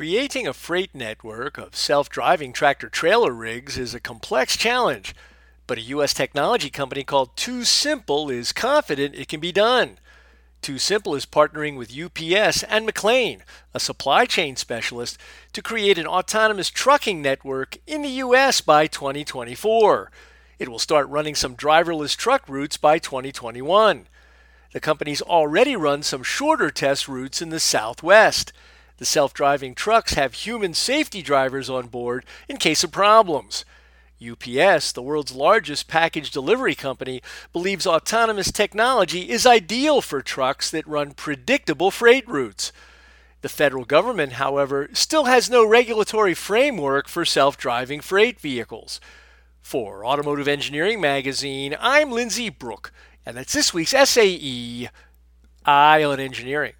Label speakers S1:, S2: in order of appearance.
S1: Creating a freight network of self driving tractor trailer rigs is a complex challenge, but a U.S. technology company called TuSimple is confident it can be done. TuSimple is partnering with UPS and McLane, a supply chain specialist, to create an autonomous trucking network in the U.S. by 2024. It will start running some driverless truck routes by 2021. The company's already run some shorter test routes in the Southwest. The self driving trucks have human safety drivers on board in case of problems. UPS, the world's largest package delivery company, believes autonomous technology is ideal for trucks that run predictable freight routes. The federal government, however, still has no regulatory framework for self driving freight vehicles. For Automotive Engineering Magazine, I'm Lindsay Brooke, and that's this week's SAE Eye on Engineering.